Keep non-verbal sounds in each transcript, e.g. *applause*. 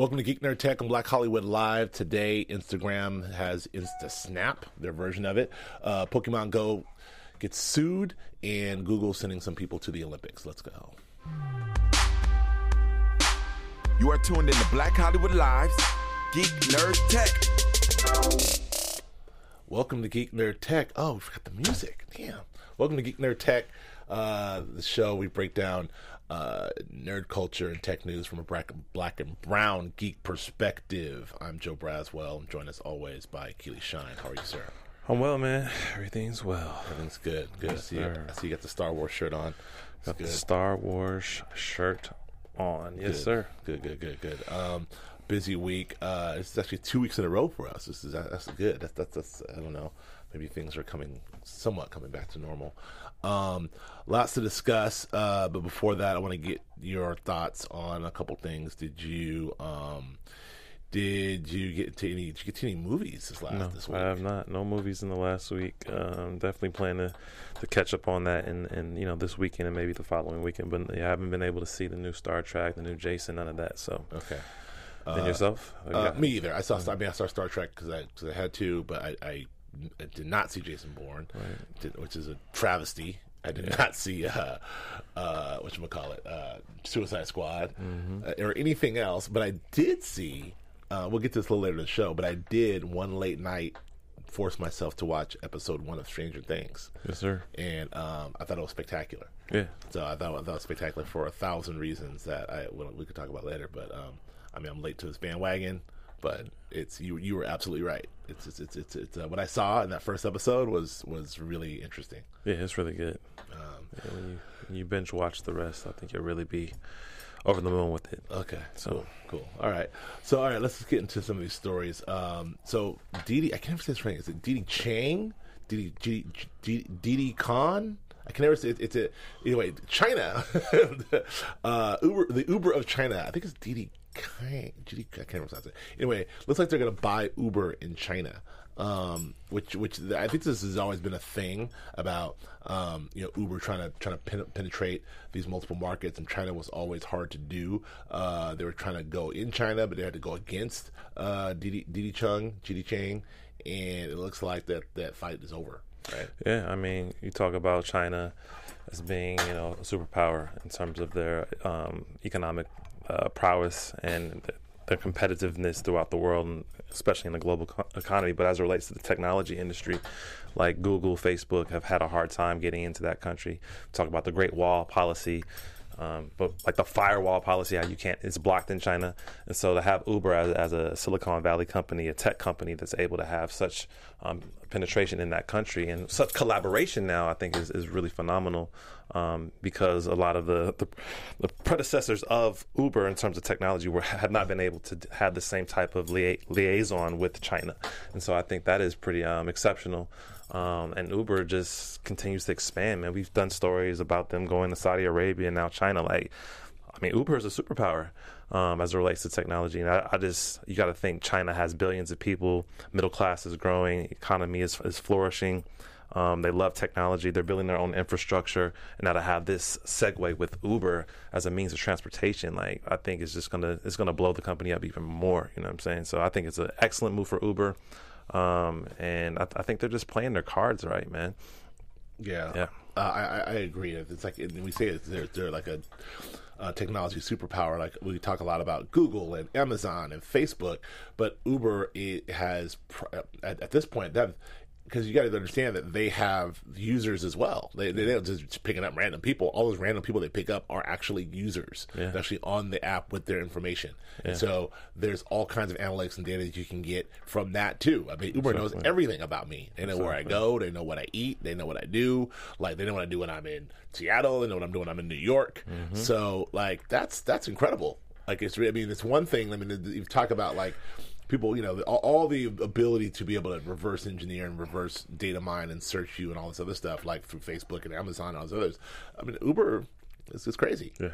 Welcome to Geek Nerd Tech and Black Hollywood Live. Today, Instagram has Insta Snap, their version of it. Uh, Pokemon Go gets sued, and Google sending some people to the Olympics. Let's go. You are tuned in to Black Hollywood Live's Geek Nerd Tech. Welcome to Geek Nerd Tech. Oh, we forgot the music. Damn. Welcome to Geek Nerd Tech, uh, the show we break down uh, nerd culture and tech news from a black, black and brown geek perspective. I'm Joe Braswell. I'm joined as always by Keely Shine. How are you, sir? I'm well, man. Everything's well. Everything's good. Good. Yes, I, see you, sir. I see you got the Star Wars shirt on. It's Got good. the Star Wars shirt on. Yes, Good. sir. Good, good, good, good. Um, busy week. Uh, is actually two weeks in a row for us. This is that's good. That's that's, that's I don't know. Maybe things are coming somewhat coming back to normal. Um, lots to discuss. Uh, but before that, I want to get your thoughts on a couple things. Did you um, did you get to any? Did you get to any movies this last No, this week? I have not. No movies in the last week. Um, definitely plan to, to catch up on that and and you know this weekend and maybe the following weekend. But yeah, I haven't been able to see the new Star Trek, the new Jason, none of that. So, Okay. and yourself? Uh, me either. I saw. I mean, I saw Star Trek because I, 'cause I had to, but I, I, I did not see Jason Bourne, did, which is a travesty. I did not see uh, uh, what you call it, uh, Suicide Squad, uh, or anything else. But I did see. Uh, we'll get to this a little later in the show. But I did one late night force myself to watch episode one of Stranger Things, Yes, sir. and um, I thought it was spectacular. Yeah. So I thought, I thought it was spectacular for a thousand reasons that I well, we could talk about later. But um, I mean, I'm late to this bandwagon, but it's you. You were absolutely right. It's it's it's it's, it's uh, what I saw in that first episode was was really interesting. Yeah, it's really good. Um, Yeah, when you when you binge watch the rest, I think you'll really be over the moon with it. Okay, cool, cool. All right, so all right, let's just get into some of these stories. Um, so Didi, I can't ever say this right. Is it Didi Chang? Didi Didi Didi, Didi Khan? I can never say it, it's a anyway. China, *laughs* uh, Uber, the Uber of China. I think it's Didi Kang. Didi, I can't remember it. Anyway, looks like they're going to buy Uber in China. Um, which, which I think this has always been a thing about, um, you know, Uber trying to trying to pen, penetrate these multiple markets, and China was always hard to do. Uh, they were trying to go in China, but they had to go against uh, Didi, Didi Chung, Didi Chang, and it looks like that that fight is over. Right? Yeah, I mean, you talk about China as being, you know, a superpower in terms of their um, economic uh, prowess and th- their competitiveness throughout the world, and especially in the global co- economy. But as it relates to the technology industry, like Google, Facebook have had a hard time getting into that country. Talk about the Great Wall policy. Um, but like the firewall policy, how you can't, it's blocked in China. And so to have Uber as, as a Silicon Valley company, a tech company that's able to have such um, penetration in that country and such collaboration now, I think is, is really phenomenal um, because a lot of the, the, the predecessors of Uber in terms of technology were, have not been able to have the same type of lia- liaison with China. And so I think that is pretty um, exceptional. Um, and Uber just continues to expand, man. We've done stories about them going to Saudi Arabia and now China. Like, I mean, Uber is a superpower um, as it relates to technology. And I, I just, you got to think China has billions of people, middle class is growing, economy is, is flourishing. Um, they love technology. They're building their own infrastructure, and now to have this segue with Uber as a means of transportation, like I think it's just gonna it's gonna blow the company up even more. You know what I'm saying? So I think it's an excellent move for Uber, um, and I, I think they're just playing their cards right, man. Yeah, Yeah. Uh, I, I agree. It's like we say it, they're they're like a uh, technology superpower. Like we talk a lot about Google and Amazon and Facebook, but Uber it has at, at this point that because you got to understand that they have users as well. They they don't just picking up random people. All those random people they pick up are actually users. Yeah. They're actually on the app with their information. And so there's all kinds of analytics and data that you can get from that too. I mean, Uber knows everything about me. They know where I go. They know what I eat. They know what I do. Like they know what I do when I'm in Seattle. They know what I'm doing when I'm in New York. Mm-hmm. So like that's that's incredible. Like it's I mean it's one thing. I mean you talk about like people you know all, all the ability to be able to reverse engineer and reverse data mine and search you and all this other stuff like through Facebook and Amazon and all those others. I mean Uber is just crazy. Yeah.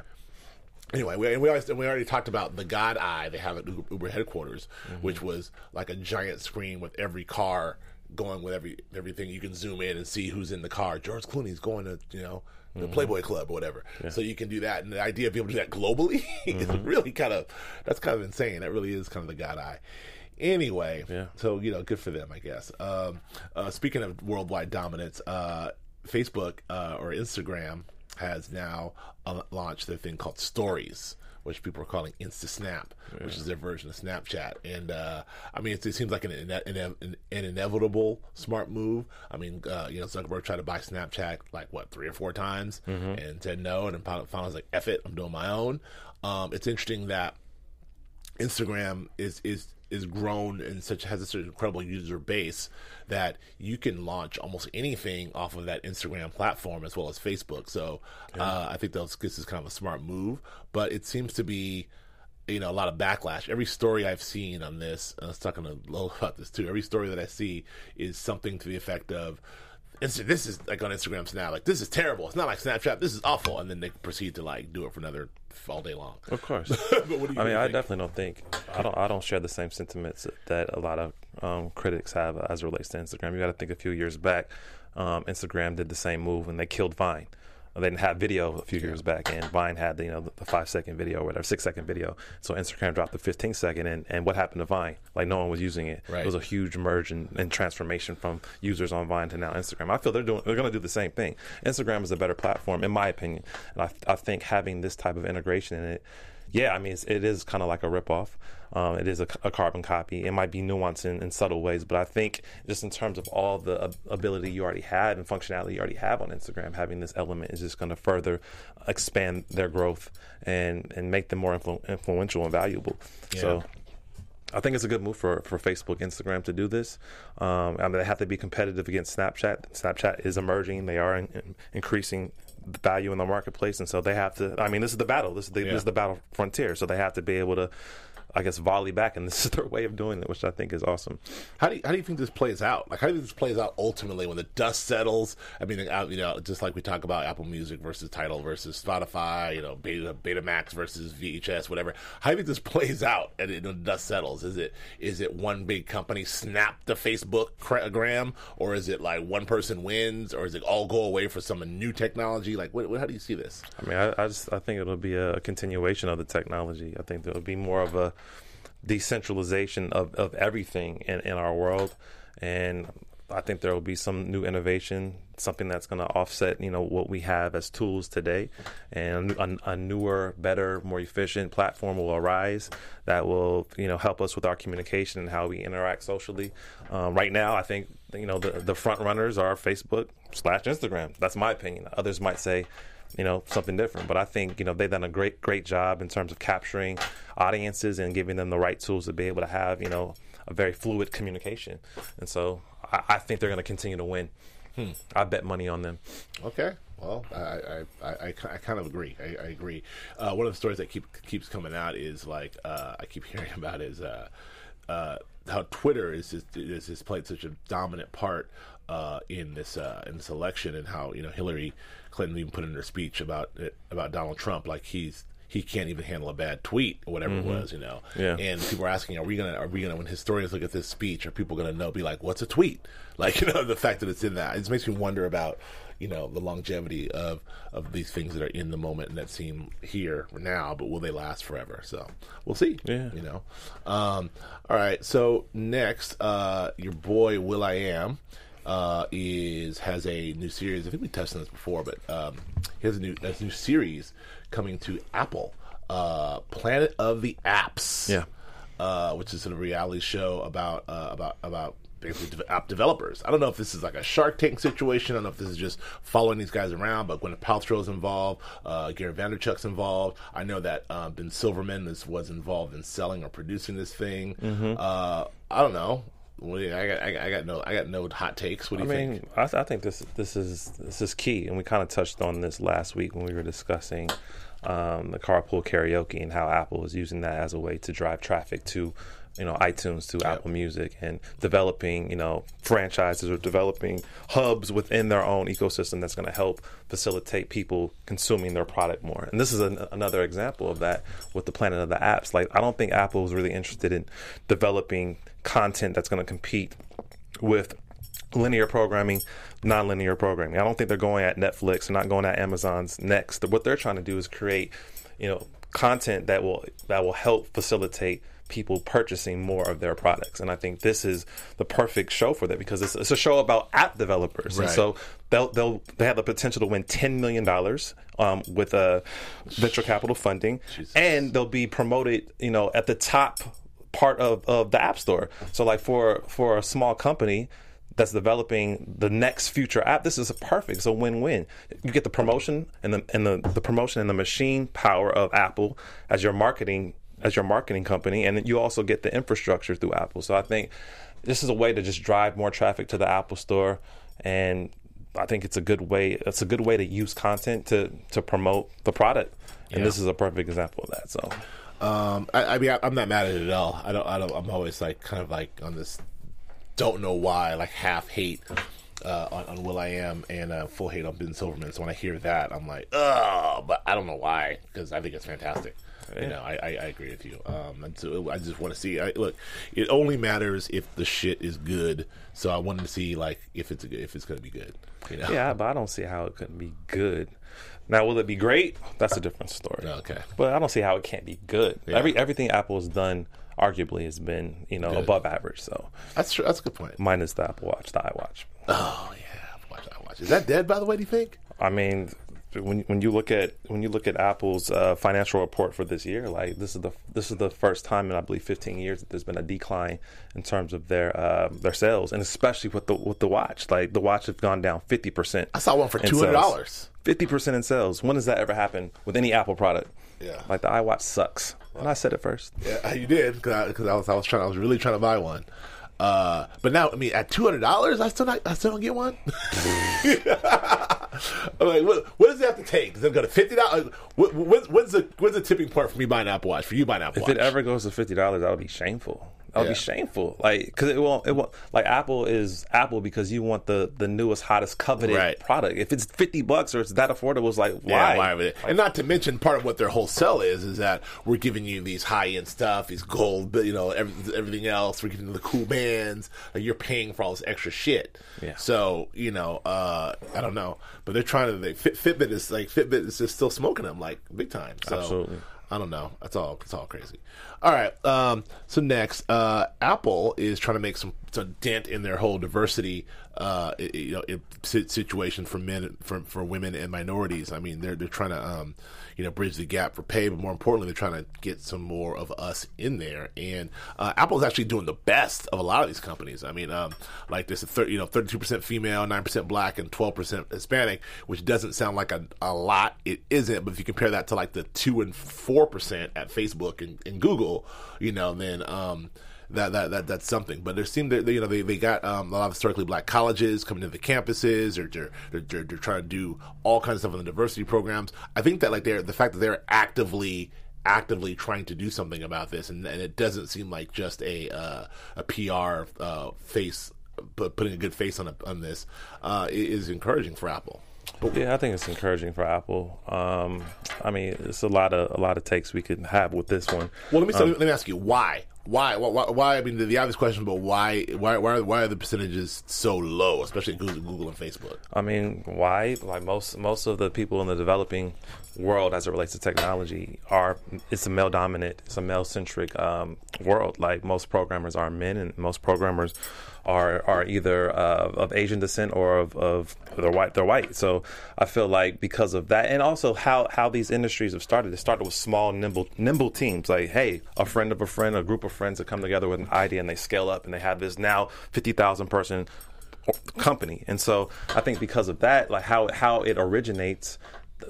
Anyway, we, and we, always, we already talked about the God Eye they have at Uber, Uber headquarters, mm-hmm. which was like a giant screen with every car going with every everything. You can zoom in and see who's in the car. George Clooney's going to you know Mm-hmm. the Playboy Club or whatever. So you can do that, and the idea of being able to do that globally *laughs* is Mm-hmm. really kind of that's kind of insane. That really is kind of the god eye. Anyway, Yeah. so you know, good for them, I guess. Um, uh, speaking of worldwide dominance, uh, Facebook uh, or Instagram has now uh, launched their thing called Stories, which people are calling Insta Snap, which is their version of Snapchat. And uh, I mean, it, it seems like an, ine- an, an inevitable smart move. I mean, uh, you know, Zuckerberg tried to buy Snapchat like what three or four times and said no, and then finally finally was like, "F it, I'm doing my own." Um, it's interesting that Instagram is is is grown and such has a such incredible user base that you can launch almost anything off of that Instagram platform as well as Facebook. So uh, I think those, this is kind of a smart move, but it seems to be you know a lot of backlash. Every story I've seen on this, and I was talking to Lo about this too. Every story that I see is something to the effect of. Insta- This is like on Instagram now. Like this is terrible. It's not like Snapchat. This is awful, and then they proceed to like do it for another all day long. Of course. *laughs* but what do you I mean, I definitely don't think I don't I don't share the same sentiments that a lot of um, critics have as it relates to Instagram. You got to think a few years back, um, Instagram did the same move and they killed Vine. They didn't have video a few years back, and Vine had the, you know the, the five second video or whatever, six second video. So Instagram dropped the 15 second, and, and what happened to Vine? Like no one was using it. Right. It was a huge merge and, and transformation from users on Vine to now Instagram. I feel they're doing they're going to do the same thing. Instagram is a better platform, in my opinion, and I, I think having this type of integration in it yeah, I mean, it's, it is kind of like a ripoff. Um, it is a, a carbon copy. It might be nuanced in, in subtle ways, but I think just in terms of all the uh, ability you already have and functionality you already have on Instagram, having this element is just going to further expand their growth and, and make them more influ- influential and valuable. So. I think it's a good move for, for Facebook, Instagram to do this. Um, I mean, they have to be competitive against Snapchat. Snapchat is emerging; they are in, in- increasing the value in the marketplace, and so they have to. I mean, this is the battle. This is the, Yeah. this is the battle frontier. So they have to be able to, I guess, volley back, and this is their way of doing it, which I think is awesome. How do you, how do you think this plays out? Like, how do you think this plays out ultimately when the dust settles? I mean, uh, you know, just like we talk about Apple Music versus Tidal versus Spotify, you know, Beta Betamax versus VHS, whatever. How do you think this *laughs* plays out and it, when the dust settles? Is it is it one big company snap the Facebook gram, or is it like one person wins, or is it all go away for some new technology? Like, what, what, how do you see this? I mean, I, I just I think it'll be a continuation of the technology. I think there'll be more of a decentralization of, of everything in, in our world, and I think there will be some new innovation, something that's going to offset you know what we have as tools today, and a, a newer, better, more efficient platform will arise that will you know help us with our communication and how we interact socially. Um, right now, I think you know the the front runners are Facebook slash Instagram. That's my opinion. Others might say you know something different but i think you know they've done a great great job in terms of capturing audiences and giving them the right tools to be able to have you know a very fluid communication and so i, I think they're going to continue to win i bet money on them Okay. Well, I I, I, I, I kind of agree. I, I agree. Uh, one of the stories that keep keeps coming out is like uh, I keep *laughs* hearing about is uh, uh, how Twitter is just, is has played such a dominant part uh, in this uh, in this election, and how you know Hillary Clinton even put in her speech about about Donald Trump like he's he can't even handle a bad tweet or whatever it was, you know. Yeah. And people are asking, are we gonna are we gonna when historians look at this speech, are people gonna know be like, what's a tweet? *laughs* Like, you know, the fact that it's in that. It just makes me wonder about, you know, the longevity of of these things that are in the moment and that seem here now, but will they last forever? So we'll see. Yeah. You know. Um, all right. So next, uh, your boy will.i.am uh, is has a new series. I think we touched on this before, but um, he has a new a new series coming to Apple, uh, Planet of the Apps. Yeah. uh, which is a reality show about uh, about about basically de- app developers. I don't know if this is like a Shark Tank situation. I don't know if this is just following these guys around. But Gwyneth Paltrow's involved. Uh, Gary Vaynerchuk's involved. I know that um, Ben Silverman is, was involved in selling or producing this thing. Mm-hmm. Uh, I don't know. What do you- I got, I got, I got no, I got no hot takes. What do I you think? mean, I, I think this this is this is key, and we kind of touched on this last week when we were discussing um, the carpool karaoke and how Apple is using that as a way to drive traffic to, you know, iTunes to Apple Music and developing, you know, franchises or developing hubs within their own ecosystem that's going to help facilitate people consuming their product more. And this is an, another example of that with the Planet of the Apps. Like, I don't think Apple is really interested in developing content that's going to compete with linear programming, non-linear programming. I don't think they're going at Netflix. They're not going at Amazon's next. What they're trying to do is create, you know, content that will that will help facilitate people purchasing more of their products. And I think this is the perfect show for that because it's, it's a show about app developers. Right. And so they'll, they'll they have the potential to win $10 million um, with a venture capital funding. And they'll be promoted, you know, at the top part of, of the app store. So like for for a small company that's developing the next future app, this is a perfect. It's a win-win. You get the promotion and the and the, the promotion and the machine power of Apple as your marketing as your marketing company, and then you also get the infrastructure through Apple. So I think this is a way to just drive more traffic to the Apple Store, and I think it's a good way. It's a good way to use content to to promote the product, and this is a perfect example of that. So. Um, I, I mean, I, I'm not mad at it at all. I don't. I don't. I'm always like kind of like on this. Don't know why, like half hate uh, on, on will.i.am and uh, full hate on Ben Silverman. So when I hear that, I'm like, oh, but I don't know why because I think it's fantastic. You know, I, I, I agree with you. Um, and so I just want to see. I, look, it only matters if the shit is good. So I wanted to see like if it's a, good- if it's going to be good. You know? Yeah, but I don't see how it couldn't be good. Now, will it be great? That's a different story. *laughs* Okay. But I don't see how it can't be good. Yeah. Every everything Apple has done, arguably, has been you know Good. above average. So That's true. That's a good point. minus the Apple Watch, the iWatch. Oh yeah, Apple watch. I watch. Is that dead? By the way, do you think? I mean, when when you look at when you look at Apple's uh, financial report for this year, like this is the this is the first time in I believe 15 years that there's been a decline in terms of their uh, their sales, and especially with the with the watch. Like the watch has gone down 50 percent. I saw one for two hundred dollars. Fifty percent in sales. When does that ever happen with any Apple product? Yeah. Like the iWatch sucks. And I said it first. Yeah, you did because I, I was I was trying I was really trying to buy one. Uh, but now I mean at two hundred dollars I still not I still don't get one. *laughs* *laughs* I'm like, what, what does it have to take? Does it go to fifty dollars? What, what, when's the when's the tipping point for me buying an Apple Watch? For you buying an Apple If Watch? If it ever goes to fifty dollars, that would be shameful. That would Yeah. be shameful. Like because it won't. It won't. Like Apple is Apple because you want the the newest, hottest, coveted Right. product. If it's fifty bucks or it's that affordable, it's like Yeah, why? why would it? And not to mention, part of what their whole sell is is that we're giving you these high end stuff, these gold, but you know, every, everything else. We're giving you the cool bands. Like you're paying for all this extra shit. Yeah. So you know, uh, I don't know, but they're trying to. They, Fit, Fitbit is like Fitbit is just still smoking them like big time. So, Absolutely. I don't know. That's all. It's all crazy. All right. Um, so next, uh, Apple is trying to make some, some dent in their whole diversity, uh, you know, i- si- situation for men, for for women and minorities. I mean, they're they're trying to, um, you know, bridge the gap for pay, but more importantly, they're trying to get some more of us in there. And uh, is actually doing the best of a lot of these companies. I mean, um, like thir- you know, 32 percent female, nine percent black, and 12 percent Hispanic, which doesn't sound like a, a lot. It isn't, but if you compare that to like the two and four percent at Facebook and, and Google, you know, then um, that, that that that's something. But there seem that you know they, they got um, a lot of historically black colleges coming to the campuses, or they're, they're they're they're trying to do all kinds of stuff in the diversity programs. I think that like they're the fact that they're actively actively trying to do something about this, and, and it doesn't seem like just a uh, a PR uh, face, but putting a good face on a, on this uh, is encouraging for Apple. Yeah, I think it's encouraging for Apple. Um, I mean, it's a lot of a lot of takes we could have with this one. Well, let me let me ask you why. Why? Why? Why? why I mean, the, the obvious question, but why? Why? Why are, why are the percentages so low, especially Google, Google and Facebook? I mean, why? Like most most of the people in the developing world, as it relates to technology, are it's a male dominant, it's a male centric um, world. Like most programmers are men, and most programmers are are either uh, of Asian descent or of, of they're white. They're white. So I feel like because of that, and also how how these industries have started. It started with small, nimble nimble teams. Like, hey, a friend of a friend, a group of friends that come together with an idea, and they scale up, and they have this now fifty thousand person company. And so I think because of that, like how how it originates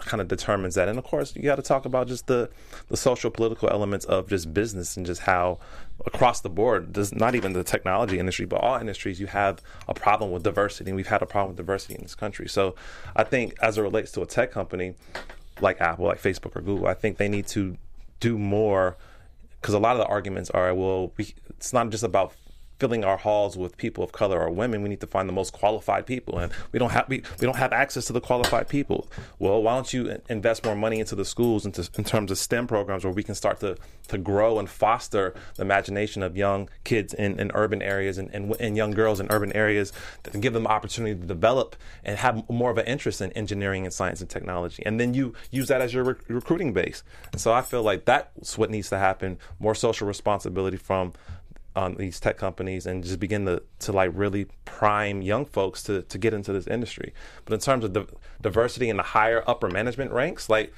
kind of determines that. And of course, you got to talk about just the the social political elements of just business and just how across the board, does not even the technology industry, but all industries, you have a problem with diversity. And we've had a problem with diversity in this country. So I think as it relates to a tech company like Apple, like Facebook or Google, I think they need to do more because a lot of the arguments are, well, we, it's not just about filling our halls with people of color or women, we need to find the most qualified people, and we don't have we, we don't have access to the qualified people. Well, why don't you invest more money into the schools into, in terms of STEM programs where we can start to to grow and foster the imagination of young kids in, in urban areas and, and, and young girls in urban areas and give them opportunity to develop and have more of an interest in engineering and science and technology, and then you use that as your rec- recruiting base. And so I feel like that's what needs to happen: more social responsibility from on these tech companies and just begin to, to like really prime young folks to, to get into this industry. But in terms of the diversity in the higher upper management ranks, like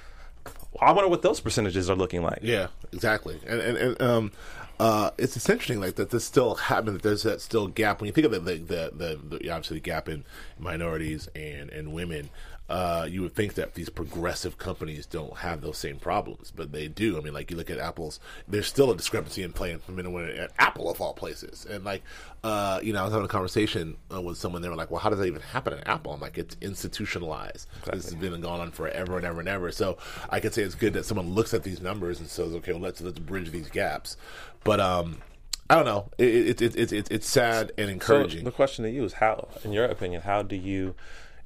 I wonder what those percentages are looking like. Yeah, exactly. And and, and um, uh, it's, it's interesting like that. This still happens. That there's that still gap when you think of the the, the, the, the obviously the gap in minorities and and women uh, you would think that these progressive companies don't have those same problems, but they do. I mean, like you look at Apple's, there's still a discrepancy in playing for men and women at Apple of all places. And like, uh, you know, I was having a conversation uh, with someone. They were like, "Well, how does that even happen at Apple?" I'm like, "It's institutionalized. Exactly. This has been going on forever and ever and ever." So I could say it's good that someone looks at these numbers and says, "Okay, well, let's let's bridge these gaps." But um, I don't know. It's it, it, it, it's sad and encouraging. So the question to you is how, in your opinion, how do you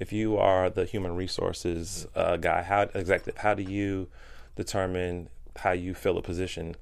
if you are the human resources uh, guy, how exactly how do you determine how you fill a position?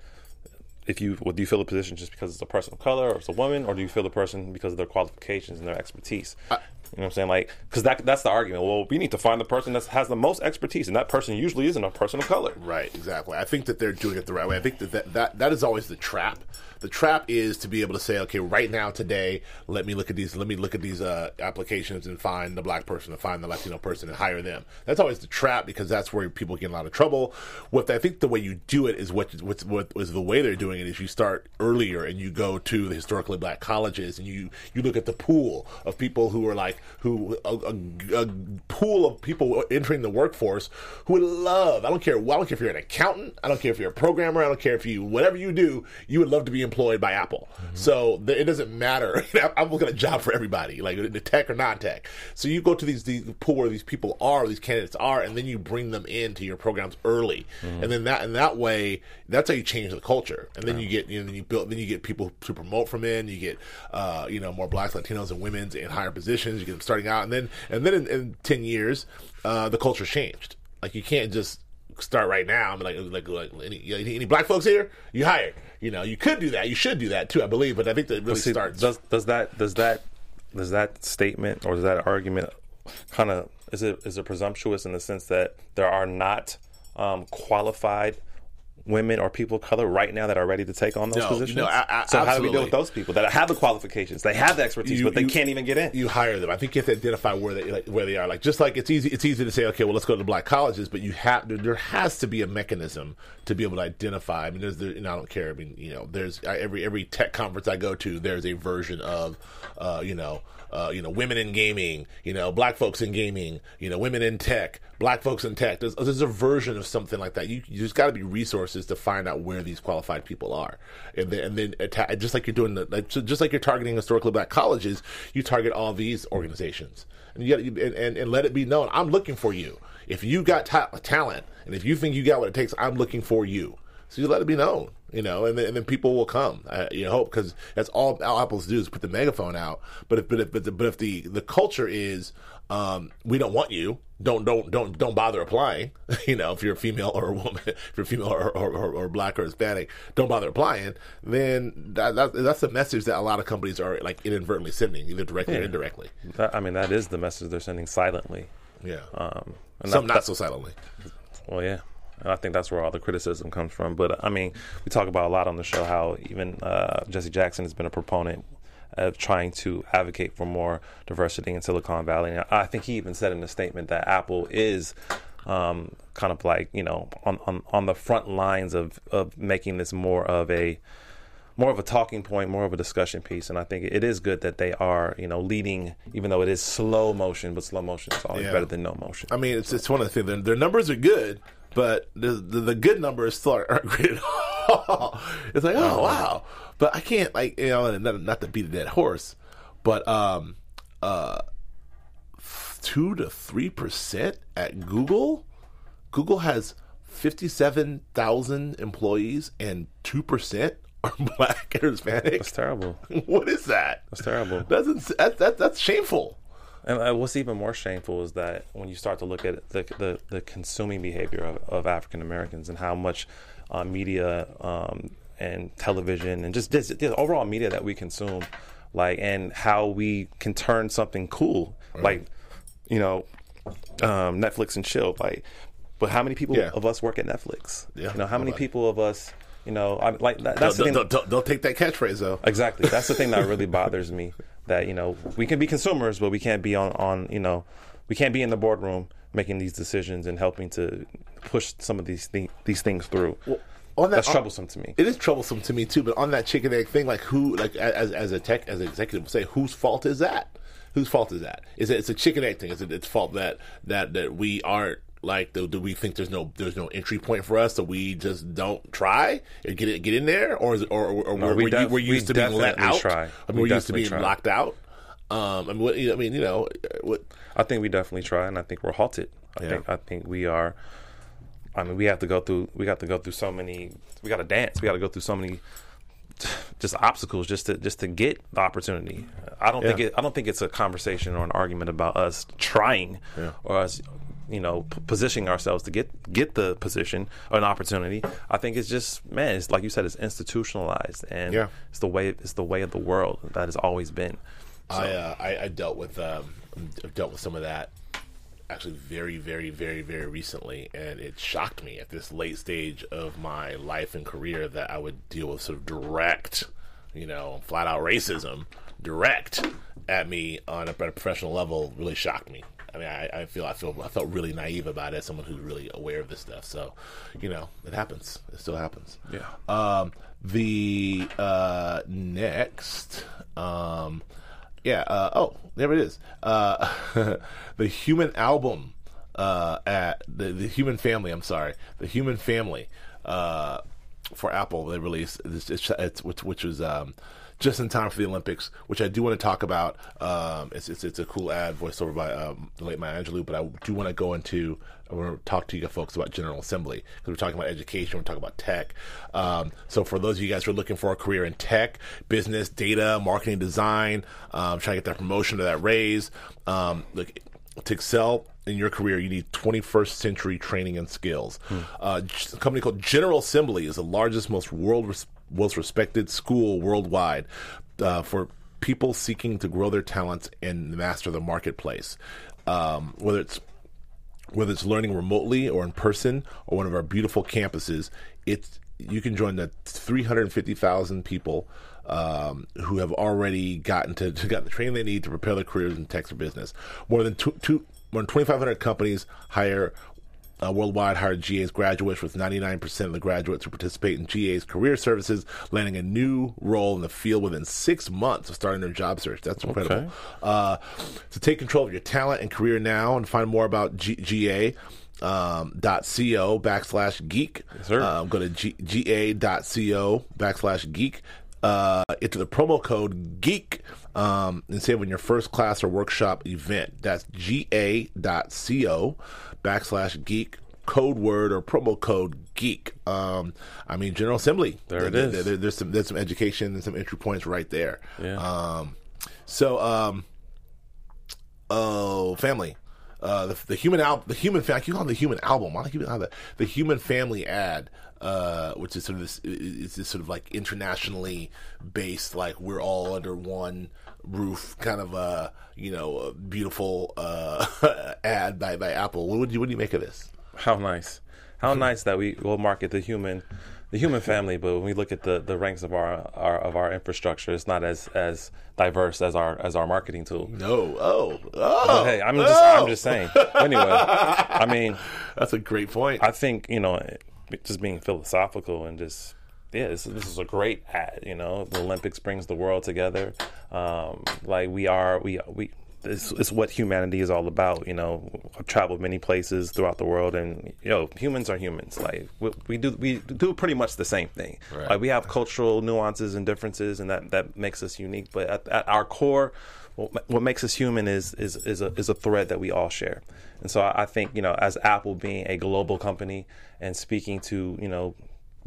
If you well, do you fill a position just because it's a person of color or it's a woman, or do you fill the person because of their qualifications and their expertise? I, you know what I'm saying? Like, because that that's the argument. Well, we need to find the person that has the most expertise, and that person usually isn't a person of color. Right. Exactly. I think that they're doing it the right way. I think that that, that, that is always the trap the trap is to be able to say, okay, right now, today, let me look at these, let me look at these uh, applications and find the black person, and find the Latino person, and hire them. That's always the trap because that's where people get in a lot of trouble. What I think the way you do it is what what's what was the way they're doing it is you start earlier and you go to the historically black colleges and you you look at the pool of people who are like who a, a, a pool of people entering the workforce who would love. I don't care. I don't care if you're an accountant. I don't care if you're a programmer. I don't care if you whatever you do. You would love to be employed by Apple. Mm-hmm. So it doesn't matter. *laughs* I'm looking at a job for everybody, like the tech or non-tech. So you go to these, these pool where these people are, these candidates are, and then you bring them into your programs early, mm-hmm. and then that and that way, that's how you change the culture. And then you get you know, then you build then you get people to promote from in. You get uh, you know more blacks, Latinos, and women's in higher positions. You them starting out, and then and then in, in ten years, uh, the culture's changed. Like you can't just start right now. I'm like, like, like any, any black folks here? You hired. You know, you could do that. You should do that too, I believe. But I think that really see, starts. Does does that does that does that statement or does that argument kind of is it is it presumptuous in the sense that there are not um, qualified women or people of color right now that are ready to take on those no, positions? No, I, I, so absolutely. how do we deal with those people that have the qualifications, they have the expertise, you, but they you, can't even get in? You hire them. I think you have to identify where they like, where they are. Like just like it's easy, it's easy to say, okay, well, let's go to the black colleges, but you have there has to be a mechanism to be able to identify. I mean, there's there, know, I don't care. I mean, you know, there's every every tech conference I go to, there's a version of, uh, you know uh, you know, women in gaming, you know, black folks in gaming, you know, women in tech, black folks in tech. There's, there's a version of something like that. You, you just got to be resources to find out where these qualified people are, and then, and then just like you're doing the, like, just like you're targeting historically black colleges, you target all these organizations, and you got and, and, and let it be known. I'm looking for you. If you got ta- talent, and if you think you got what it takes, I'm looking for you. So you let it be known you know, and then, and then people will come. I, you hope because that's all, all Apple's do is put the megaphone out. But if but if but, the, but if the the culture is um, we don't want you, don't don't don't don't bother applying. *laughs* you know, if you're a female or a woman, *laughs* if you're female or or, or, or black or Hispanic, don't bother applying. Then that, that, that's the message that a lot of companies are like inadvertently sending, either directly yeah. or indirectly. That, I mean, that is the message they're sending silently. Yeah. Um, Some not so silently. Well, yeah. And I think that's where all the criticism comes from. But I mean, we talk about a lot on the show how even uh, Jesse Jackson has been a proponent of trying to advocate for more diversity in Silicon Valley. And I think he even said in a statement that Apple is um, kind of like you know on, on on the front lines of of making this more of a more of a talking point, more of a discussion piece, and I think it is good that they are, you know, leading, even though it is slow motion, but slow motion is always yeah. better than no motion. I mean, it's it's one of the things. Their, their numbers are good, but the, the, the good numbers still aren't great at all. *laughs* it's like, oh wow, but I can't like you know not, not to beat a dead horse, but um uh two to three percent at Google. Google has fifty seven thousand employees, and two percent are *laughs* black or Hispanic. That's terrible. *laughs* what is that? That's terrible. That's ins- that, that, that's shameful. And uh, what's even more shameful is that when you start to look at the the, the consuming behavior of, of African Americans and how much uh, media um, and television and just this, the overall media that we consume, like and how we can turn something cool, like you know, um, Netflix and chill, like. But how many people Yeah. of us work at Netflix? Yeah. You know, how many people of us, you know, I, like that, Don't, that's the thing. don't, don't, don't take that catchphrase though. Exactly. That's the thing that *laughs* really bothers me. That you know we can be consumers, but we can't be on on you know we can't be in the boardroom making these decisions and helping to push some of these thi- these things through. On that- That's on- troublesome to me. It is troublesome to me too. But on that chicken egg thing, like who, like as as a tech as an executive, would say whose fault is that? Whose fault is that? Is it it's a chicken egg thing? Is it its fault that that that we aren't like? Do, do we think there's no there's no entry point for us, so we just don't try and get it get in there, or is it, or, or, or No, we're, we we're, def- we're used we to being let out? try. I mean, We we're used to being try. locked out. Um, I mean, what, I mean, you know, what? I think we definitely try, and I think we're halted. I Yeah. think I think we are. I mean, we have to go through. We got to go through so many. We got to dance. We got to go through so many, *sighs* just obstacles just to just to get the opportunity. I don't think it. I don't think it's a conversation or an argument about us trying Yeah. or us, you know, p- positioning ourselves to get get the position or an opportunity. I think it's just man. It's like you said. It's institutionalized, and Yeah. it's the way. It's the way of the world that has always been. I, uh, I I dealt with um, I've dealt with some of that actually very very very very recently, and it shocked me at this late stage of my life and career that I would deal with sort of direct, you know, flat out racism direct at me on a, a professional level. Really shocked me. I mean, I, I feel I feel I felt really naive about it as someone who's really aware of this stuff. So, you know, it happens. It still happens. Yeah. Um, the uh, next, um, yeah. Uh, oh, there it is. Uh, *laughs* the Human Album uh, at the the Human Family. I'm sorry, the Human Family uh, for Apple. They released this, it's, it's, which which was. Um, just in time for the Olympics, which I do want to talk about. Um, it's, it's it's a cool ad voiced over by um, the late Maya Angelou, but I do want to go into. I want to talk to you folks about General Assembly because we're talking about education, we're talking about tech. Um, so for those of you guys who are looking for a career in tech, business, data, marketing, design, um, trying to get that promotion or that raise, um, look to excel in your career, you need 21st century training and skills. Uh, a company called General Assembly is the largest, most world res- most respected school worldwide uh, for people seeking to grow their talents and master the marketplace. Um, whether it's whether it's learning remotely or in person or one of our beautiful campuses, it's you can join the 350,000 people um, who have already gotten to, *laughs* to got the training they need to prepare their careers in tech or business. More than two, two more than 2,500 companies hire uh, worldwide hired GA's graduates, with 99% of the graduates who participate in GA's career services landing a new role in the field within six months of starting their job search. That's incredible. Okay. Uh, to take control of your talent and career now and find more about G- GA. Um, dot co backslash geek. sir. Um, go to G- ga.co backslash geek. Uh, enter the promo code geek um, and save on your first class or workshop event. That's ga.co backslash geek code word or promo code geek. Um, I mean, General Assembly. There it is. there- there's some there's some education and some entry points right there. Yeah. Um, so um, oh, family. Uh, the, the human al- the human fact, you call it the human album. Why do I keep calling it the the human family ad, uh, which is sort of this is this sort of like internationally based, like we're all under one roof, kind of a you know beautiful uh, *laughs* ad by, by Apple. What would you what do you make of this? How nice. How nice that we will market the human the human family, but when we look at the, the ranks of our, our of our infrastructure, it's not as as diverse as our as our marketing tool. No, oh, oh, But hey, I'm just I'm just saying. *laughs* Anyway, I mean, that's a great point. I think you know, just being philosophical and just yeah, this, this is a great ad. You know, the Olympics brings the world together. Um, like we are, we we. This is what humanity is all about. You know, I've traveled many places throughout the world, and you know, humans are humans. Like we, we do, we do pretty much the same thing. Right. Like we have cultural nuances and differences, and that that makes us unique. But at, at our core, what, what makes us human is is is a is a thread that we all share. And so I, I think you know, as Apple being a global company and speaking to you know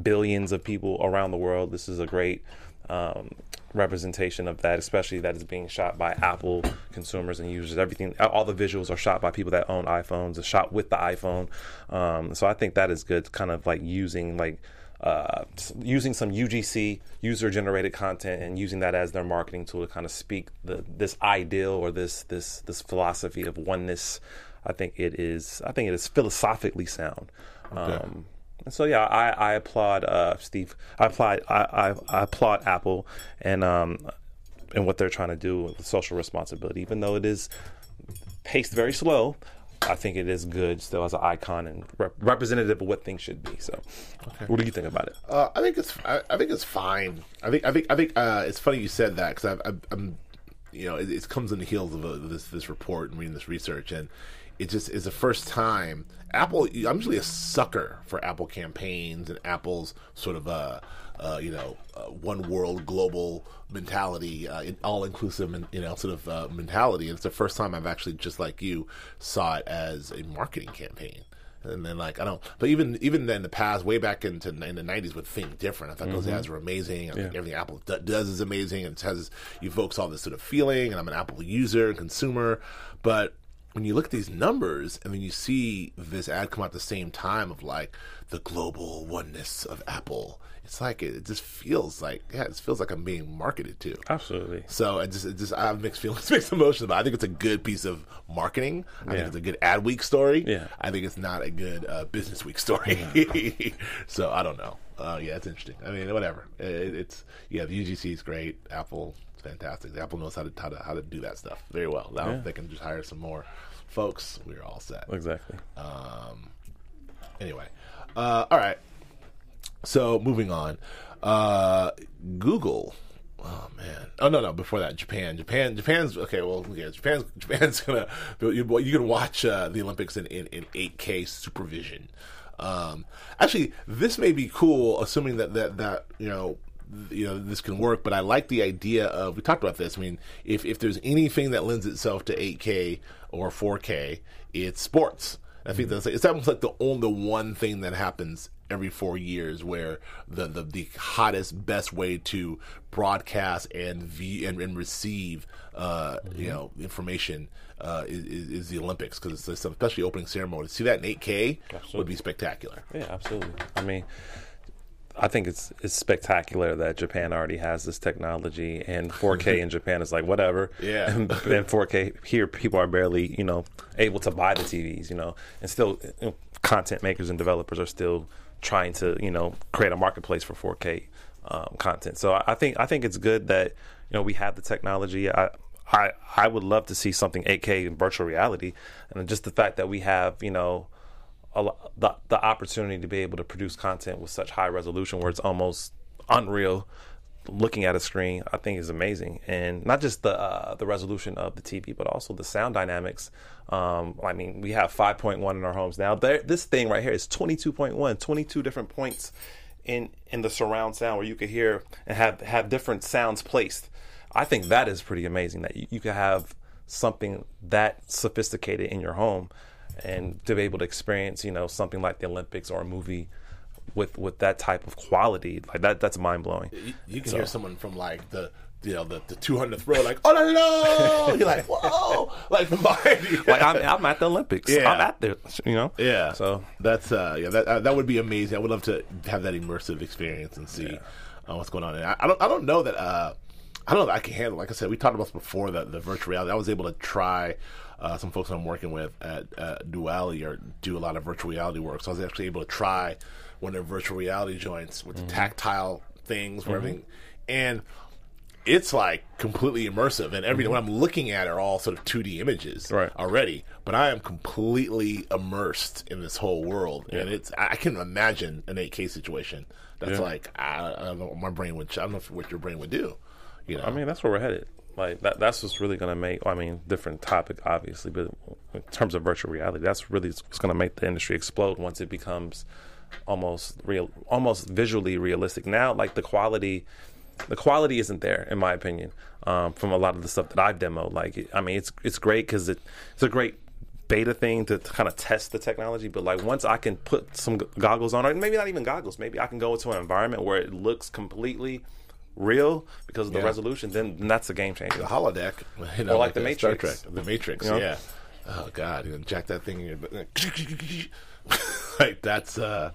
billions of people around the world. This is a great um, representation of that, especially that is being shot by Apple consumers and users. Everything, all the visuals are shot by people that own iPhones. It's shot with the iPhone. Um, so I think that is good. Kind of like using like. Uh, using some UGC user generated content and using that as their marketing tool to kind of speak the this ideal or this this this philosophy of oneness. I think it is. I think it is philosophically sound. Um, so yeah, I, I applaud uh, Steve. I applaud I, I, I applaud Apple and um and what they're trying to do with social responsibility. Even though it is paced very slow, I think it is good still as an icon and rep- representative of what things should be. So, what do you think about it? Uh, I think it's I, I think it's fine. I think I think I think uh, it's funny you said that because I'm you know it, it comes in the heels of, a, this this report and reading this research and it just is the first time Apple. I'm usually a sucker for Apple campaigns and Apple's sort of uh, uh you know uh, one world global mentality, uh, all inclusive, you know, sort of uh, mentality. And it's the first time I've actually just like you saw it as a marketing campaign. And then, like I don't, but even even then in the past, way back into in the '90s, would Think Different, I thought those ads were amazing. I think everything Apple d- does is amazing, and it has evokes all this sort of feeling. And I'm an Apple user and consumer, but when you look at these numbers and then you see this ad come out at the same time of like the global oneness of Apple, it's like it, it just feels like yeah, it feels like I'm being marketed to. Absolutely. So I just it just I have mixed feelings, *laughs* mixed emotions about. It. I think it's a good piece of marketing. I Yeah. think it's a good ad week story. Yeah. I think it's not a good uh, business week story. *laughs* so I don't know. Uh, yeah, it's interesting. I mean, whatever. It, it's yeah, the UGC is great. Apple, fantastic. Apple knows how to how to how to do that stuff very well. Now Yeah. they can just hire some more folks, we're all set. Exactly. Anyway, uh, all right. So moving on, uh, Google. Oh man! Oh no, no. Before that, Japan. Japan. Japan's okay. Well, yeah. Japan's *laughs* Japan's gonna. You, you can watch uh, the Olympics in, in, in 8K supervision. Um, actually, this may be cool, assuming that that that you know you know this can work but i like the idea of we talked about this i mean if, if there's anything that lends itself to 8k or 4k it's sports. I think that's it's almost like the only one thing that happens every four years where the the, the hottest best way to broadcast and view and, and receive uh, you know information uh, is, is, the olympics because it's especially opening ceremony. To see that in 8k would be spectacular. Yeah, absolutely. I mean, I think it's it's spectacular that Japan already has this technology, and 4K in *laughs* Japan is like whatever. Yeah. and, and 4K here, people are barely you know able to buy the TVs, you know, and still you know, content makers and developers are still trying to you know create a marketplace for 4K um, content. So I, I think I think it's good that you know we have the technology. I. I, I would love to see something 8K in virtual reality, and just the fact that we have, you know, a the the opportunity to be able to produce content with such high resolution where it's almost unreal looking at a screen i think is amazing. And not just the uh, the resolution of the tv but also the sound dynamics. Um, i mean we have 5.1 in our homes now. There, this thing right here is 22.1 22 different points in in the surround sound where you could hear and have have different sounds placed. I think that is pretty amazing that you, you could have something that sophisticated in your home and to be able to experience, you know, something like the Olympics or a movie with with that type of quality, like that, that's mind blowing. You, you can So- hear someone from like the you know the, the 200th row like oh no no you're like whoa like from behind you Like I'm, I'm at the Olympics. Yeah. I'm at there. You know. yeah So that's uh yeah that uh, that would be amazing I would love to have that immersive experience and see uh, what's going on and I, I don't I don't know that uh I don't know that I can handle like I said we talked about this before the the virtual reality I was able to try uh, some folks I'm working with at uh, Duality or do a lot of virtual reality work. So I was actually able to try one of their virtual reality joints with the tactile things where everything and it's like completely immersive. And every when I'm looking at are all sort of 2D images Right. already. But I am completely immersed in this whole world. And it's I I can imagine an 8K situation that's Yeah. like I, I don't know what my brain would I don't know what your brain would do you know? I mean, that's where we're headed. Like that, that's what's really going to make. I mean, different topic, obviously, but in terms of virtual reality, that's really what's going to make the industry explode once it becomes almost real, almost visually realistic. Now, like the quality, the quality isn't there, in my opinion, um, from a lot of the stuff that I've demoed. Like, I mean, it's it's great because it, it's a great beta thing to, kind of test the technology. But like once I can put some goggles on, or maybe not even goggles, maybe I can go into an environment where it looks completely real because of the Yeah. resolution. Then, then that's a game changer. the holodeck, *laughs* you know, Or like the uh, Star Matrix. Trek, the Matrix, You know? yeah. Oh God, you jack that thing in your *laughs* like that's uh,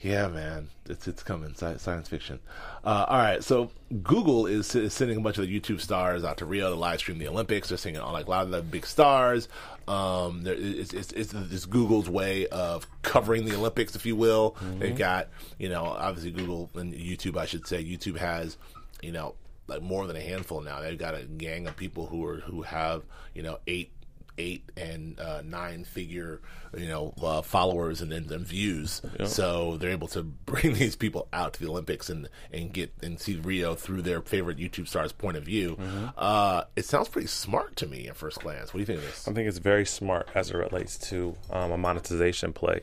yeah, man, it's it's coming. Sci- science fiction. Uh, all right, so Google is, is sending a bunch of the YouTube stars out to Rio to live stream the Olympics. They're singing on like a lot of the big stars. Um, there, it's, it's, it's, it's Google's way of covering the Olympics, if you will. They've got, you know, obviously Google and YouTube, I should say. YouTube has, you know, like more than a handful now. They've got a gang of people who are who have, you know, eight eight and uh, nine figure you know uh, followers and, and, and views. So they're able to *laughs* bring these people out to the olympics and and get and see rio through their favorite youtube stars point of view. Uh, it sounds pretty smart to me at first glance. What do you think of this? I think it's very smart as it relates to um, a monetization play,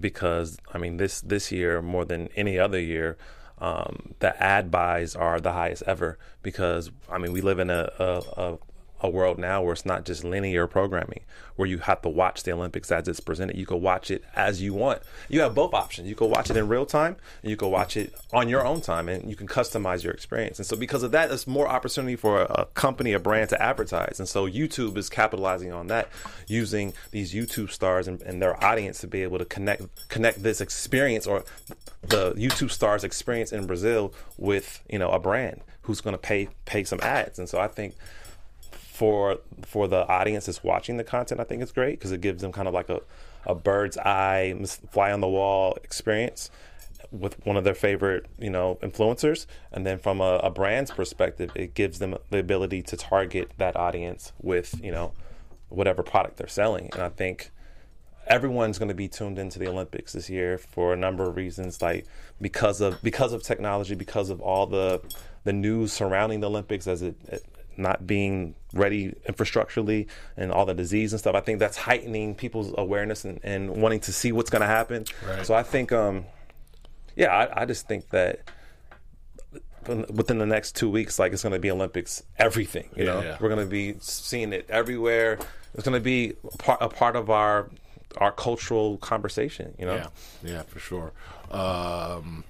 because I mean this this year more than any other year, um, the ad buys are the highest ever. Because I mean we live in a, a, a a world now where it's not just linear programming, where you have to watch the Olympics as it's presented. You can watch it as you want. You have both options. You can watch it in real time, and you can watch it on your own time, and you can customize your experience. And so, because of that, there's more opportunity for a, a company, a brand to advertise. And so, YouTube is capitalizing on that, using these YouTube stars and, and their audience to be able to connect connect this experience or the YouTube stars experience in Brazil with you know a brand who's going to pay pay some ads. And so, I think for for the audience that's watching the content, I think it's great because it gives them kind of like a, a bird's eye, fly on the wall experience with one of their favorite, you know, influencers. And then from a, a brand's perspective, it gives them the ability to target that audience with, you know, whatever product they're selling. And I think everyone's going to be tuned into the Olympics this year for a number of reasons, like because of because of technology, because of all the the news surrounding the Olympics as it, it not being ready infrastructurally and all the disease and stuff. I think that's heightening people's awareness and, and wanting to see what's going to happen. Right. So I think, um, yeah, I, I just think that within the next two weeks, like it's going to be Olympics everything. You Yeah, know, yeah. we're going to be seeing it everywhere. It's going to be a part, a part of our our cultural conversation. You know, Yeah, yeah, for sure. Um,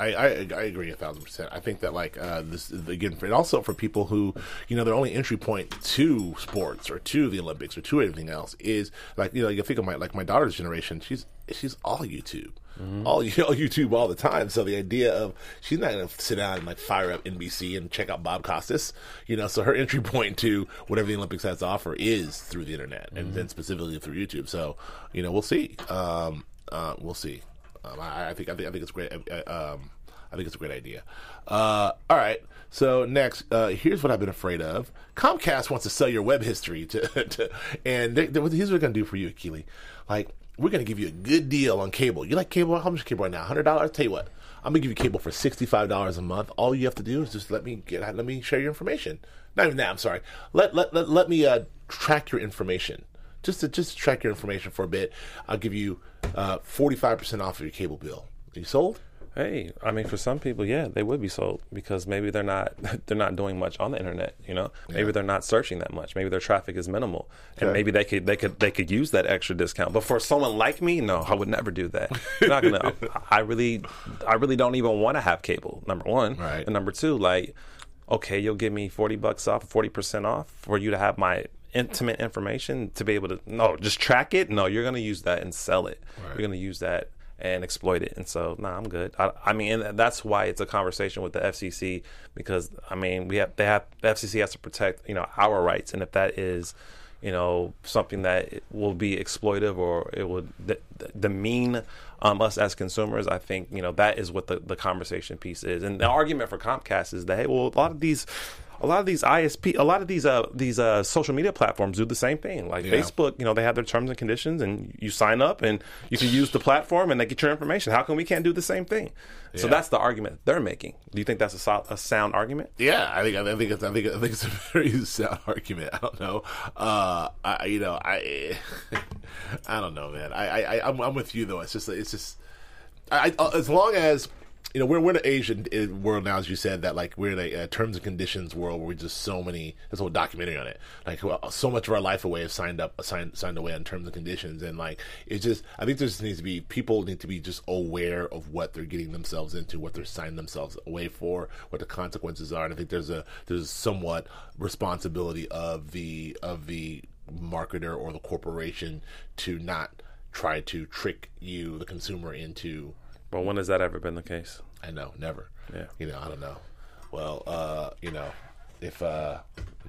I, I I agree a thousand percent. I think that like uh, this again, and also for people who you know their only entry point to sports or to the Olympics or to anything else is like you know you think of my like my daughter's generation. She's she's all YouTube. All, *laughs* all YouTube all the time. So the idea of she's not going to sit down and like fire up NBC and check out Bob Costas, you know. So her entry *laughs* point to whatever the Olympics has to offer is through the internet and then specifically through YouTube. So you know we'll see. Um, uh, we'll see. Um, I, I think I think I think it's great. Uh, um, I think it's a great idea. Uh, all right. So next, uh, here's what I've been afraid of. Comcast wants to sell your web history to, *laughs* to and they, they, here's what they're to do for you, Keely. Like we're to give you a good deal on cable. You like cable? How much cable right now? Hundred dollars. Tell you what, I'm to give you cable for sixty five dollars a month. All you have to do is just let me get let me share your information. Not even that. I'm sorry. Let let let, let me uh, track your information just to just to track your information for a bit. I'll give you uh, forty five percent off of your cable bill. Are you sold? Hey, I mean, for some people, yeah, they would be sold because maybe they're not *laughs* they're not doing much on the internet. You know, maybe they're not searching that much. Maybe their traffic is minimal, and Okay. maybe they could they could they could use that extra discount. But for someone like me, no, I would never do that. You're *laughs* not gonna. I really, I really don't even want to have cable. Number one, Right. And number two, like, okay, you'll give me forty bucks off, forty percent off for you to have my intimate information to be able to no just track it no you're going to use that and sell it you're going to use that and exploit it. And so, nah, I'm good. I, I mean, and that's why it's a conversation with the FCC because I mean, we have they have the FCC has to protect you know our rights, and if that is you know something that will be exploitive or it would d- demean um, us as consumers, I think you know that is what the the conversation piece is. And the argument for Comcast is that hey, well, a lot of these. A lot of these ISP, a lot of these uh, these uh, social media platforms do the same thing. Like Yeah. Facebook, you know, they have their terms and conditions, and you sign up, and you can use the platform, and they get your information. How come we can't do the same thing? So that's the argument they're making. Do you think that's a, so- a sound argument? Yeah, I think I think it's I think I think it's a *laughs* very sound argument. I don't know. Uh, I you know I *laughs* I don't know, man. I I I'm, I'm with you though. It's just it's just I as long as you know, we're, we're in an Asian uh, world now, as you said, that like we're in a, a terms and conditions world where we're just so many. There's a whole documentary on it. Like well, so much of our life away is signed up, signed signed away on terms and conditions, and like it's just. I think there just needs to be people need to be just aware of what they're getting themselves into, what they're signing themselves away for, what the consequences are. And I think there's a there's somewhat responsibility of the of the marketer or the corporation to not try to trick you, the consumer, into But when has that ever been the case? I know, never. Yeah. You know, I don't know. Well, uh, you know, if uh,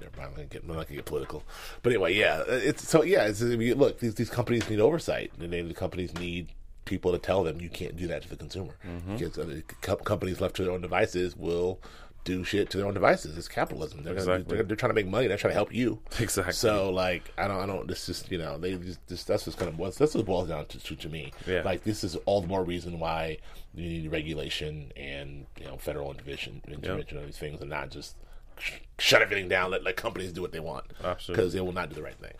never mind, I'm gonna get, I'm not gonna get political. But anyway, yeah, it's so yeah. It's, I mean, look, these these companies need oversight, and they, the companies need people to tell them you can't do that to the consumer. Because uh, co- companies left to their own devices will do shit to their own devices. It's capitalism. They're, gonna, they're, they're trying to make money. They're trying to help you. Exactly. So like, I don't, I don't. This just, you know, they just, just that's just kind of what that's what boils down to, to to me. Yeah. Like this is all the more reason why you need regulation and you know federal intervention, intervention of these things, and not just sh- shut everything down. Let let companies do what they want. Absolutely. because they will not do the right thing.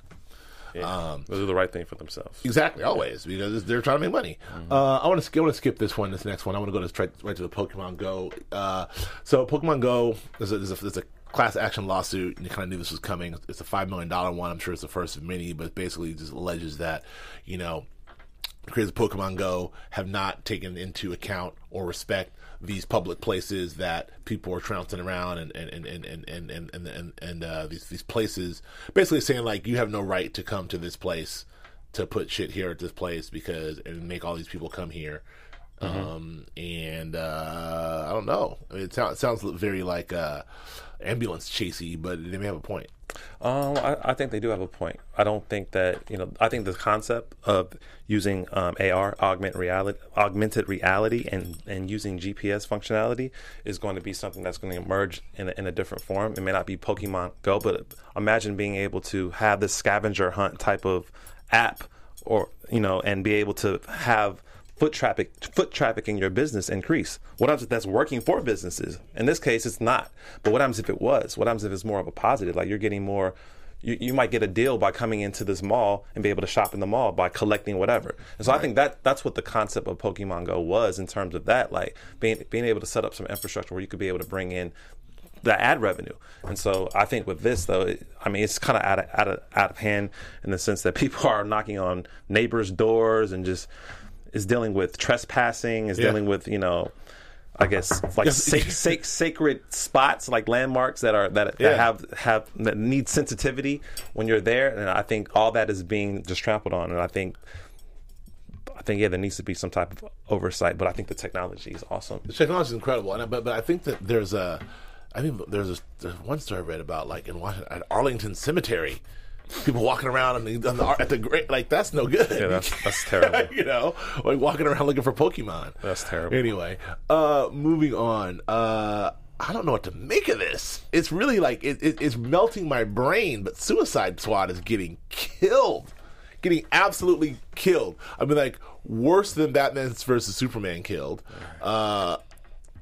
Yeah. They'll do the right thing for themselves. Exactly, always because they're trying to make money. Uh, I want to skip, I want to skip this one, this next one. I want to go to straight right to the Pokemon Go. Uh, so Pokemon Go is a, is a, is a class action lawsuit, and you kind of knew this was coming. It's a five million dollar one. I'm sure it's the first of many, but basically just alleges that you know creators of Pokemon Go have not taken into account or respect these public places that people are trouncing around and and and and and and and, and, and, and uh, these these places basically saying like you have no right to come to this place to put shit here at this place because and make all these people come here. Um and uh I don't know. I mean, it, sounds it sounds very like uh ambulance chasey, but they may have a point. Um, I, I think they do have a point. I don't think that you know. I think the concept of using um, AR, augmented reality, augmented reality, and and using GPS functionality is going to be something that's going to emerge in a, in a different form. It may not be Pokemon Go, but imagine being able to have this scavenger hunt type of app, or you know, and be able to have foot traffic foot traffic in your business increase. What happens if that's working for businesses? In this case, it's not. But what happens if it was? What happens if it's more of a positive? Like you're getting more. You, you might get a deal by coming into this mall and be able to shop in the mall by collecting whatever. And so I think that that's what the concept of Pokemon Go was in terms of that, like being being able to set up some infrastructure where you could be able to bring in the ad revenue. And so I think with this though, it, I mean it's kind of out of out of out of hand in the sense that *laughs* people are knocking on neighbors' doors and just is dealing with trespassing, is Yeah. dealing with you know. I guess like sac- sacred spots, like landmarks that are that, that Yeah. have have that need sensitivity when you're there, and I think all that is being just trampled on. And I think, I think yeah, there needs to be some type of oversight. But I think the technology is awesome. The technology is incredible, and I, but but I think that there's a, I think there's a there's one story I read about like in Washington, at Arlington Cemetery, people walking around on the, on the at the great like that's no good. Yeah, that's that's *laughs* terrible. you know, like walking around looking for Pokemon. That's terrible. Anyway, uh, moving on. Uh, I don't know what to make of this. It's really like it, it, it's melting my brain. But Suicide Squad is getting killed, getting absolutely killed. I mean, like worse than Batman versus Superman killed. Uh,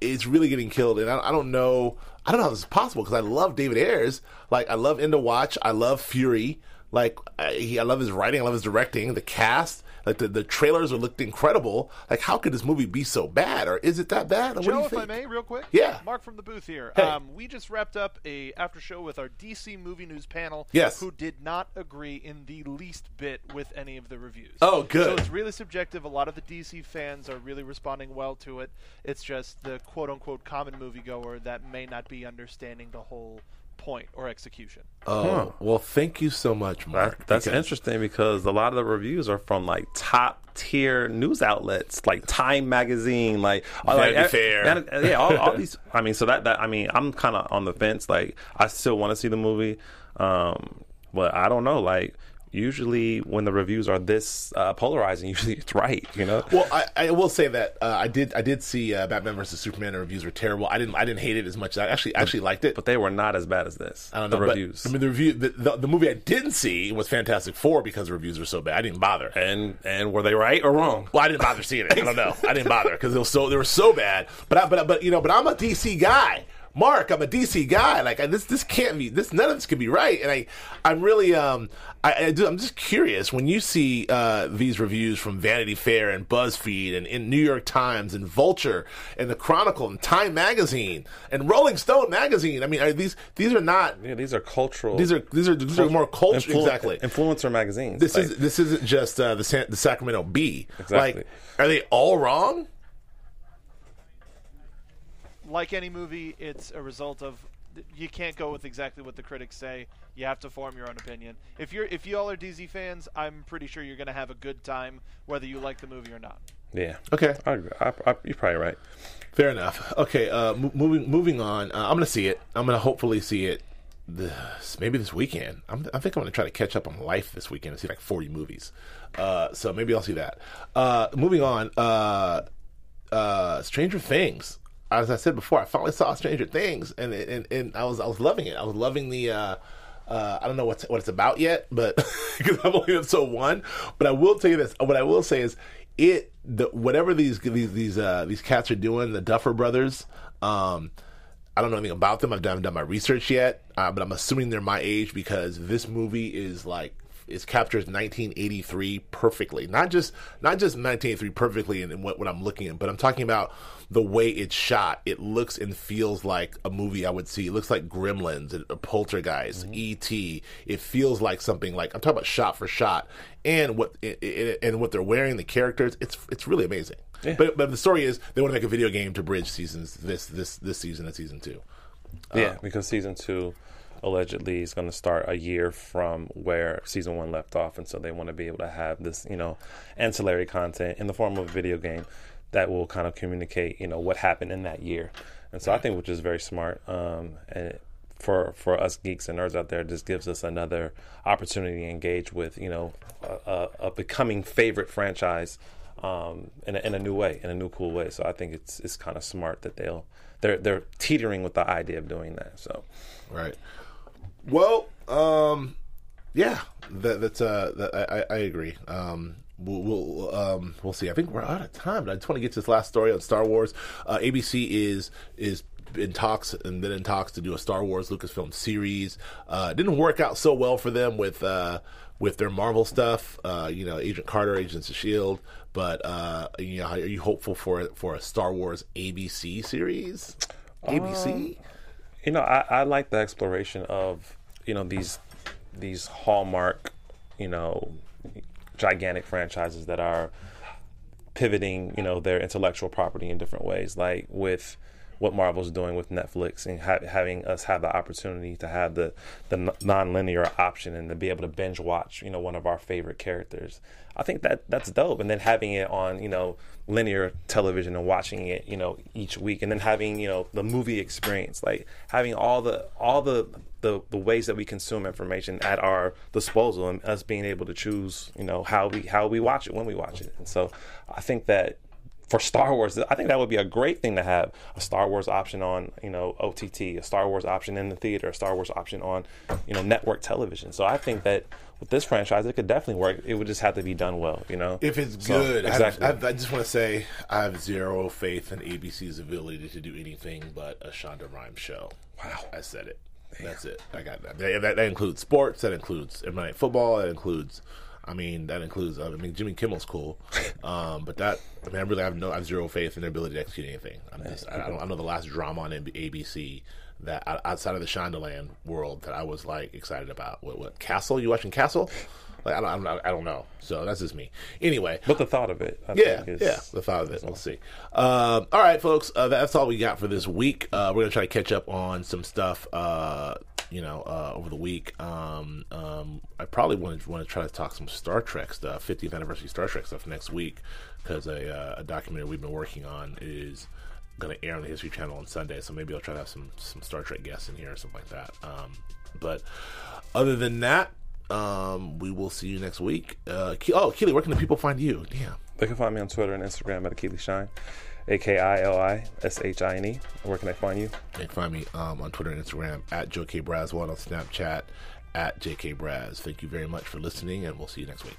it's really getting killed, and I, I don't know. I don't know how this is possible because I love David Ayers. Like I love End of Watch. I love Fury. Like I, he, I love his writing. I love his directing. The cast. Like the, the trailers are looked incredible. Like how could this movie be so bad, or is it that bad? Or what do Joe, you if I may, real quick. Yeah. Mark from the booth here. Hey. Um, we just wrapped up a after show with our DC movie news panel. Yes. Who did not agree in the least bit with any of the reviews. Oh, good. So it's really subjective. A lot of the DC fans are really responding well to it. It's just the quote unquote common moviegoer that may not be understanding the whole point or execution. Oh well, thank you so much, Mark. That, that's because- interesting because a lot of the reviews are from like top tier news outlets, like Time Magazine, like Vanity like, Fair. Van- yeah, all, all *laughs* these. I mean, so that that I mean, I'm kind of on the fence. Like, I still want to see the movie, um, but I don't know. Like, usually when the reviews are this uh, polarizing, *laughs* usually it's right. You know. Well, I, I will say that uh, I did I did see uh, Batman versus Superman. The reviews were terrible. I didn't I didn't hate it as much. I actually actually liked it. but they were not as bad as this. I don't the know. but, reviews. I mean, the review the, the, the movie I didn't see was Fantastic Four because the reviews were so bad. I didn't bother. and and were they right or wrong? Well, I didn't bother seeing it. I don't know. I didn't bother because it was so they were so bad. But I, but but you know, but I'm a DC guy. Mark, I'm a DC guy. Like I, this, this can't be. This none of this could be right. And I, I'm really, um, I, I do, I'm just curious when you see uh, these reviews from Vanity Fair and BuzzFeed and in New York Times and Vulture and the Chronicle and Time Magazine and Rolling Stone Magazine. I mean, are these these are not. Yeah, these are cultural. These are these are these are more culture. influ- exactly. Influencer magazines. This Like, is this isn't just uh, the San, the Sacramento Bee. Exactly. Like, are they all wrong? Like any movie, it's a result of you can't go with exactly what the critics say. You have to form your own opinion. If you're if you all are DC fans, I'm pretty sure you're going to have a good time whether you like the movie or not. yeah. Okay. I. I, I, you're probably right. Fair enough. Okay, uh, mo- moving moving on. Uh, I'm gonna see it. I'm gonna hopefully see it. This, maybe this weekend. I'm, I think I'm gonna try to catch up on life this weekend and see like 40 movies. Uh, so maybe I'll see that. Uh, moving on. Uh, uh, Stranger Things. As I said before, I finally saw Stranger Things, and and, and I was I was loving it. I was loving the. Uh, uh, I don't know what's, what it's about yet, but *laughs* because I'm only episode one. But I will tell you this. What I will say is, it the whatever these these these uh, these cats are doing, the Duffer Brothers. Um, I don't know anything about them. I haven't done my research yet, uh, but I'm assuming they're my age because this movie is like it captures 1983 perfectly. Not just not just 1983 perfectly in, in what, what I'm looking at, but I'm talking about the way it's shot. It looks and feels like a movie I would see. It looks like Gremlins, a Poltergeist, mm-hmm. E.T. It feels like something like I'm talking about shot for shot, and what it, it, and what they're wearing, the characters. It's it's really amazing. Yeah. But but the story is they want to make a video game to bridge seasons this this this season and season two. Yeah, uh, because season two allegedly is going to start a year from where season one left off, and so they want to be able to have this, you know, ancillary content in the form of a video game that will kind of communicate, you know, what happened in that year. And so I think which is very smart. Um, and it, for for us geeks and nerds out there, just gives us another opportunity to engage with, you know, a, a, a becoming favorite franchise um, in, a, in a new way, in a new cool way. So I think it's it's kind of smart that they'll they're they're teetering with the idea of doing that. So Right. Well, um, yeah, that, that's uh, that, I, I agree. Um, we'll we'll, um, we'll see. I think we're out of time, but I just want to get to this last story on Star Wars. Uh, ABC is is in talks and then in talks to do a Star Wars Lucasfilm series. Uh, didn't work out so well for them with uh, with their Marvel stuff. Uh, you know, Agent Carter, Agents of Shield. But uh, you know, are you hopeful for for a Star Wars ABC series? ABC. You know, I, I like the exploration of you know these these hallmark, you know, gigantic franchises that are pivoting, you know, their intellectual property in different ways, like with what Marvel's doing with Netflix and ha- having us have the opportunity to have the the non-linear option and to be able to binge watch, you know, one of our favorite characters. I think that that's dope. And then having it on, you know, linear television and watching it, you know, each week, and then having, you know, the movie experience, like having all the all the the, the ways that we consume information at our disposal and us being able to choose, you know, how we how we watch it when we watch it. And so I think that for Star Wars, I think that would be a great thing to have a Star Wars option on, you know, OTT, a Star Wars option in the theater, a Star Wars option on, you know, network television. So I think that with this franchise, it could definitely work. It would just have to be done well, you know. If it's So, good, I, exactly. have, I just want to say I have zero faith in ABC's ability to do anything but a Shonda Rhimes show. Wow, I said it. That's it. I got that. That, that. that includes sports. That includes Monday Night Football. That includes. I mean, that includes. I mean, Jimmy Kimmel's cool, *laughs* um, but that. I mean, I really have no. I have zero faith in their ability to execute anything. I'm just. I, I know the last drama on ABC that outside of the Shondaland world that I was like excited about. What? What? Castle? You watching Castle? Like I don't. I don't, I don't know. So that's just me. Anyway, but the thought of it, I yeah, is, yeah, the thought of it. We'll see. Um, all right, folks, uh, that's all we got for this week. Uh, we're gonna try to catch up on some stuff. Uh, you know, uh, over the week. Um, um, I probably want to want to try to talk some Star Trek stuff, 50th anniversary Star Trek stuff next week, because a, uh, a documentary we've been working on is going to air on the History Channel on Sunday. So maybe I'll try to have some some Star Trek guests in here or something like that. Um, but other than that. Um, we will see you next week. Uh, Ke- oh, Keely, where can the people find you? Damn. They can find me on Twitter and Instagram at Akili Shine, A K I L I S H I N E. Where can I find you? You can find me um, on Twitter and Instagram at Joe K. Braswell on Snapchat at JK Braz. Thank you very much for listening, and we'll see you next week.